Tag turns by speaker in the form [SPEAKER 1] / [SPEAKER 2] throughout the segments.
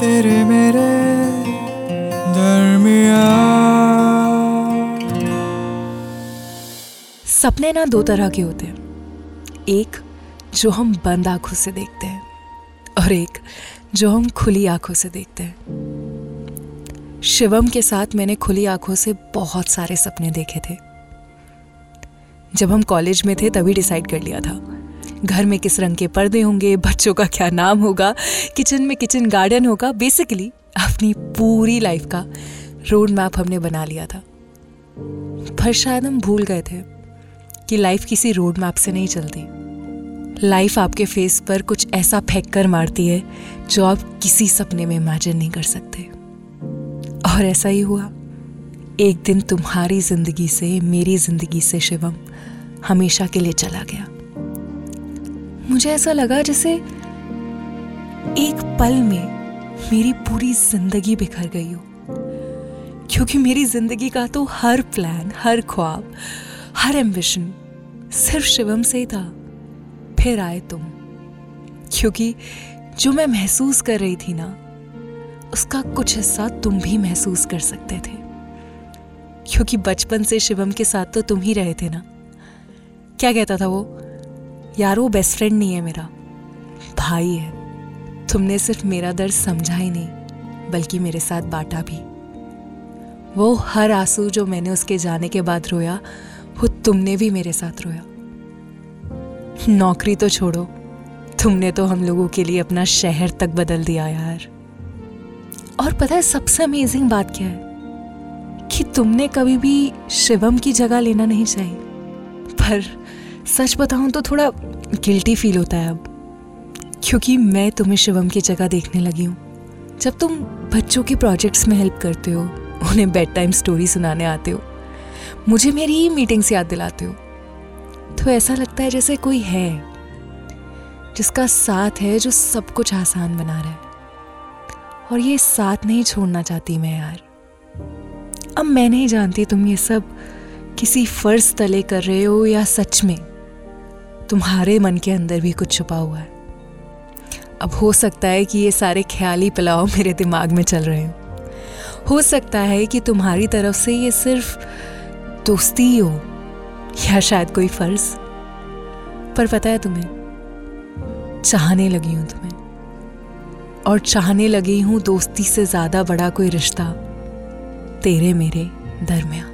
[SPEAKER 1] तेरे मेरे दरमिया
[SPEAKER 2] सपने ना दो तरह के होते हैं। एक, जो हम बंद आँखों से देखते हैं, और एक, जो हम खुली आँखों से देखते हैं। शिवम के साथ मैंने खुली आँखों से बहुत सारे सपने देखे थे। जब हम कॉलेज में थे, तभी डिसाइड कर लिया था। घर में किस रंग के पर्दे होंगे, बच्चों का क्या नाम होगा, किचन में किचन गार्डन होगा बेसिकली अपनी पूरी लाइफ का रोड मैप हमने बना लिया था। पर शायद हम भूल गए थे कि लाइफ किसी रोड मैप से नहीं चलती। लाइफ आपके फेस पर कुछ ऐसा फेंक कर मारती है, जो आप किसी सपने में इमेजिन नहीं कर सकते। और ऐसा ही हुआ। एक दिन तुम्हारी ज़िंदगी से, मेरी ज़िंदगी से शिवम हमेशा के लिए चला गया। मुझे ऐसा लगा जैसे एक पल में मेरी पूरी ज़िंदगी बिखर गई हो। क्योंकि मेरी ज़िंदगी का तो हर प्लान हर ख्वाब, हर एम्बिशन सिर्फ़ शिवम से ही था। फिर आए तुम। क्योंकि जो मैं महसूस कर रही थी ना, उसका कुछ हिस्सा तुम भी महसूस कर सकते थे। क्योंकि बचपन से शिवम के साथ तो तुम ही रहे थे ना। क्या कहता था वो? यार वो बेस्ट फ्रेंड नहीं है मेरा। भाई है। तुमने सिर्फ़ मेरा दर्द समझा ही नहीं, बल्कि मेरे साथ बांटा भी। वो हर आँसू जो मैंने उसके जाने के बाद रोया, वो तुमने भी मेरे साथ रोया। नौकरी तो छोड़ो। तुमने तो हम लोगों के लिए अपना शहर तक बदल दिया यार। और पता है, सबसे अमेजिंग बात क्या है? कि तुमने कभी भी शिवम की जगह लेना नहीं चाहिए। पर सच बताऊँ तो थोड़ा गिल्टी फील होता है अब। क्योंकि मैं तुम्हें शिवम की जगह देखने लगी हूँ। जब तुम बच्चों के प्रोजेक्ट्स में हेल्प करते हो, उन्हें बेड टाइम स्टोरी सुनाने आते हो, मुझे मेरी ही मीटिंग्स याद दिलाते हो। तो ऐसा लगता है जैसे कोई है, जिसका साथ है, जो सब कुछ आसान बना रहा है। और ये साथ नहीं छोड़ना चाहती मैं यार। अब मैं नहीं जानती तुम ये सब किसी फ़र्ज़ तले कर रहे हो या सच में। तुम्हारे मन के अंदर भी कुछ छुपा हुआ है। अब हो सकता है कि ये सारे ख्याली पिलाओ मेरे दिमाग में चल रहे हो। हो सकता है कि तुम्हारी तरफ़ से ये सिर्फ़ दोस्ती ही, या शायद कोई फ़र्ज़। पर पता है तुम्हें, चाहने लगी हूँ तुम्हें। और चाहने लगी हूँ दोस्ती से ज़्यादा बड़ा कोई रिश्ता तेरे मेरे दरमिया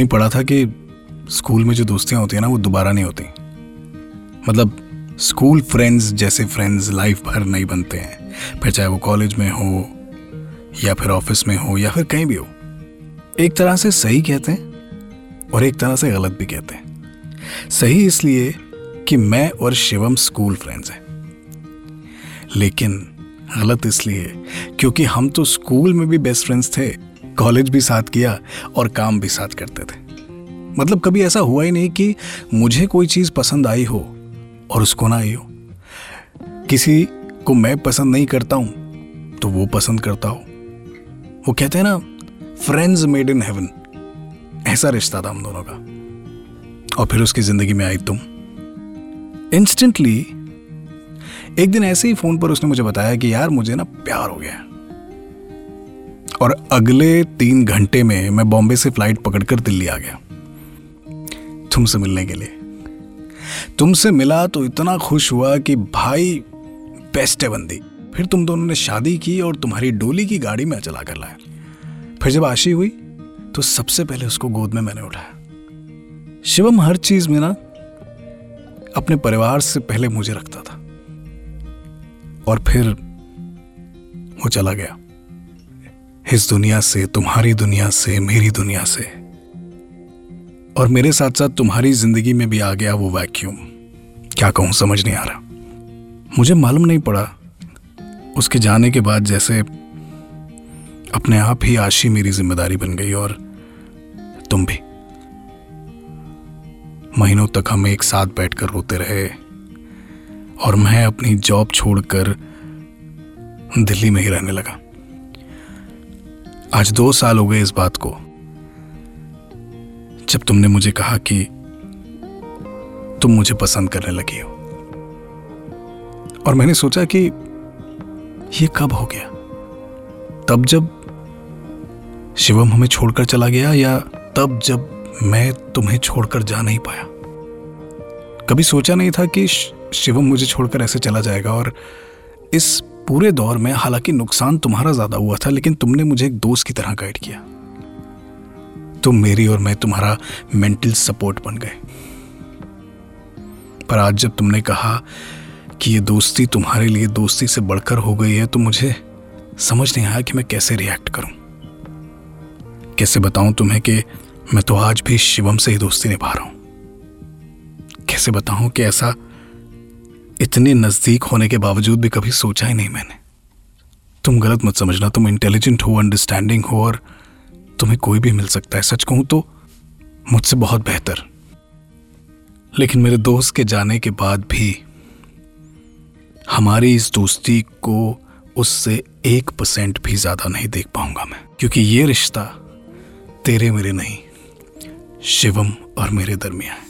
[SPEAKER 3] कहीं पढ़ा था कि स्कूल में जो दोस्तियाँ होती हैं ना, वो दोबारा नहीं होती। मतलब स्कूल फ्रेंड्स जैसे फ्रेंड्स लाइफ भर नहीं बनते हैं। फिर चाहे वो कॉलेज में हो, या फिर ऑफ़िस में हो, या फिर कहीं भी हो। एक तरह से सही कहते हैं, और एक तरह से गलत भी कहते हैं। सही इसलिए कि मैं और शिवम स्कूल फ्रेंड्स हैं। लेकिन गलत इसलिए क्योंकि हम तो स्कूल में भी बेस्ट फ्रेंड्स थे। कॉलेज भी साथ किया और काम भी साथ करते थे। मतलब कभी ऐसा हुआ ही नहीं कि मुझे कोई चीज़ पसंद आई हो और उसको ना आई हो। किसी को मैं पसंद नहीं करता हूँ तो वो पसंद करता हो। वो कहते हैं ना फ्रेंड्स मेड इन हेवन ऐसा रिश्ता था हम दोनों का। और फिर उसकी ज़िंदगी में आई तुम। इंस्टेंटली एक दिन ऐसे ही फ़ोन पर उसने मुझे बताया कि यार मुझे ना प्यार हो गया और अगले तीन घंटे में मैं बॉम्बे से फ़्लाइट पकड़कर दिल्ली आ गया। तुमसे मिलने के लिए। तुमसे मिला तो इतना खुश हुआ कि भाई, बेस्ट है बंदी। फिर तुम दोनों ने शादी की और तुम्हारी डोली की गाड़ी में चला कर लाया। फिर जब आशी हुई तो सबसे पहले उसको गोद में मैंने उठाया। शिवम हर चीज़ में ना, अपने परिवार से पहले मुझे रखता था। और फिर वो चला गया। इस दुनिया से, तुम्हारी दुनिया से, मेरी दुनिया से। और मेरे साथ साथ तुम्हारी ज़िंदगी में भी आ गया वो वैक्यूम क्या कहूँ, समझ नहीं आ रहा। मुझे मालूम नहीं पड़ा उसके जाने के बाद जैसे अपने आप ही आशी मेरी ज़िम्मेदारी बन गई और तुम भी। महीनों तक हम एक साथ बैठकर रोते रहे और मैं अपनी जॉब छोड़कर दिल्ली में ही रहने लगा। आज दो साल हो गए इस बात को। जब तुमने मुझे कहा कि तुम मुझे पसंद करने लगी हो, और मैंने सोचा कि ये कब हो गया? तब जब शिवम हमें छोड़कर चला गया या तब जब मैं तुम्हें छोड़कर जा नहीं पाया? कभी सोचा नहीं था कि शिवम मुझे छोड़कर ऐसे चला जाएगा और इस पूरे दौर में हालाँकि नुकसान तुम्हारा ज़्यादा हुआ था, लेकिन तुमने मुझे एक दोस्त की तरह गाइड किया। तुम मेरी और मैं तुम्हारा मेंटल सपोर्ट बन गए। पर आज जब तुमने कहा कि ये दोस्ती तुम्हारे लिए दोस्ती से बढ़कर हो गई है तो मुझे समझ नहीं आया कि मैं कैसे रिएक्ट करूँ। कैसे बताऊँ तुम्हें कि मैं तो आज भी शिवम से ही दोस्ती निभा रहा हूँ? कैसे बताऊँ कि ऐसा इतने नज़दीक होने के बावजूद भी कभी सोचा ही नहीं मैंने। तुम गलत मत समझना, तुम इंटेलिजेंट हो अंडरस्टैंडिंग हो और तुम्हें कोई भी मिल सकता है, सच कहूँ तो मुझसे बहुत बेहतर। लेकिन मेरे दोस्त के जाने के बाद भी हमारी इस दोस्ती को उससे एक परसेंट भी ज़्यादा नहीं देख पाऊँगा मैं, क्योंकि ये रिश्ता तेरे मेरे नहीं, शिवम और मेरे दरमियान है।